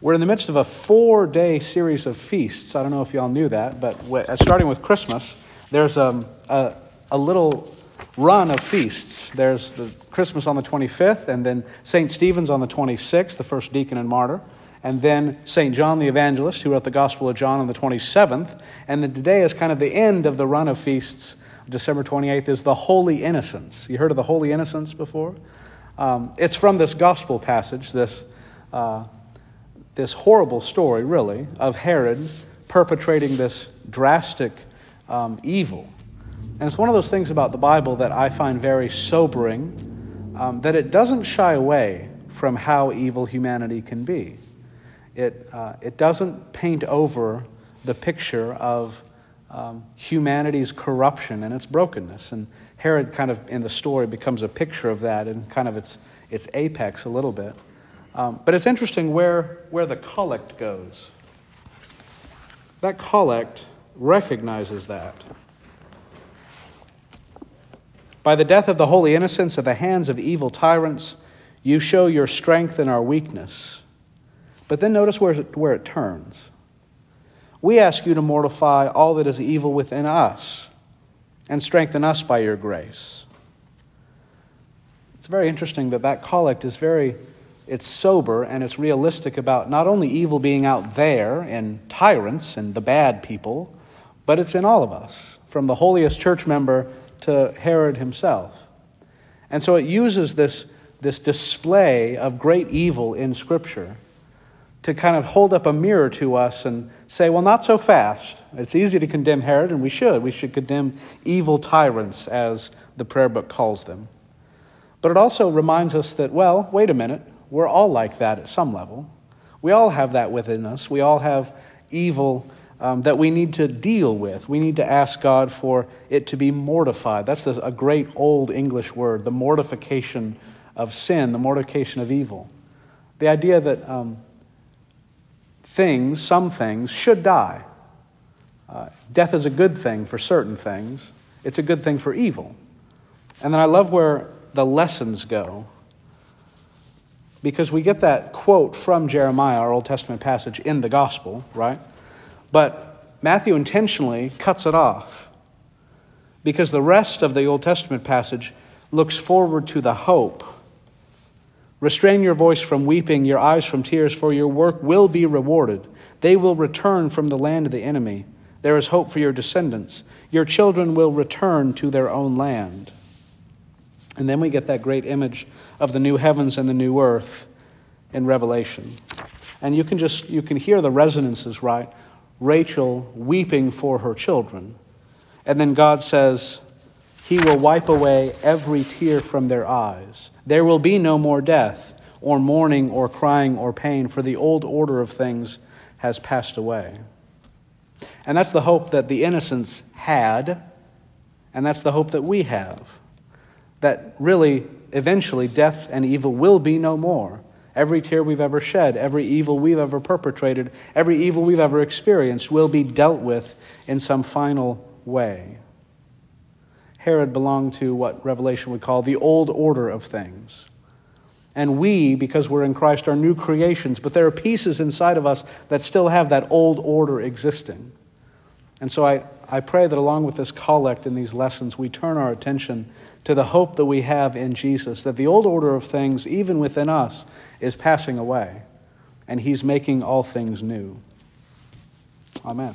We're in the midst of a four day series of feasts. I don't know if y'all knew that, but starting with Christmas, there's a, a, a, little run of feasts. There's the Christmas on the 25th, and then St. Stephen's on the 26th, the first deacon and martyr, and then St. John the Evangelist, who wrote the Gospel of John on the 27th. And then today is kind of the end of the run of feasts. December 28th is the Holy Innocents. You heard of the Holy Innocents before? Um, it's from this Gospel passage, this. Uh, this horrible story, really, of Herod perpetrating this drastic um, evil. And it's one of those things about the Bible that I find very sobering um, that it doesn't shy away from how evil humanity can be. It, uh, it doesn't paint over the picture of um, humanity's corruption and its brokenness. And Herod, kind of in the story, becomes a picture of that and kind of its, its apex a little bit. Um, but it's interesting where, where the collect goes. That collect recognizes that. By the death of the holy innocents at the hands of evil tyrants, you show your strength in our weakness. But then notice where it, where it turns. We ask you to mortify all that is evil within us and strengthen us by your grace. It's very interesting that that collect is very it's sober and it's realistic about not only evil being out there in tyrants and the bad people, but it's in all of us, from the holiest church member to Herod himself. And so it uses this, this display of great evil in Scripture to kind of hold up a mirror to us and say, well, not so fast. It's easy to condemn Herod, and we should. We should condemn evil tyrants, as the prayer book calls them. But it also reminds us that, well, wait a minute. We're all like that at some level. We all have that within us. We all have evil um, that we need to deal with. We need to ask God for it to be mortified. That's a great old English word, the mortification of sin, the mortification of evil. The idea that um, things, some things, should die. Uh, death is a good thing for certain things, it's a good thing for evil. And then I love where the lessons go because we get that quote from Jeremiah, our Old Testament passage, in the gospel, right? But Matthew intentionally cuts it off because the rest of the Old Testament passage looks forward to the hope. Restrain your voice from weeping, your eyes from tears, for your work will be rewarded. They will return from the land of the enemy. There is hope for your descendants. Your children will return to their own land. And then we get that great image of the new heavens and the new earth in Revelation. And you can just you can hear the resonances, right? Rachel weeping for her children. And then God says, He will wipe away every tear from their eyes. There will be no more death, or mourning, or crying, or pain, for the old order of things has passed away. And that's the hope that the innocents had, and that's the hope that we have that really, eventually, death and evil will be no more. Every tear we've ever shed, every evil we've ever perpetrated, every evil we've ever experienced will be dealt with in some final way. Herod belonged to what Revelation would call the old order of things. And we, because we're in Christ, are new creations, but there are pieces inside of us that still have that old order existing. And so I, I pray that along with this collect and these lessons, we turn our attention to the hope that we have in Jesus, that the old order of things, even within us, is passing away, and He's making all things new. Amen.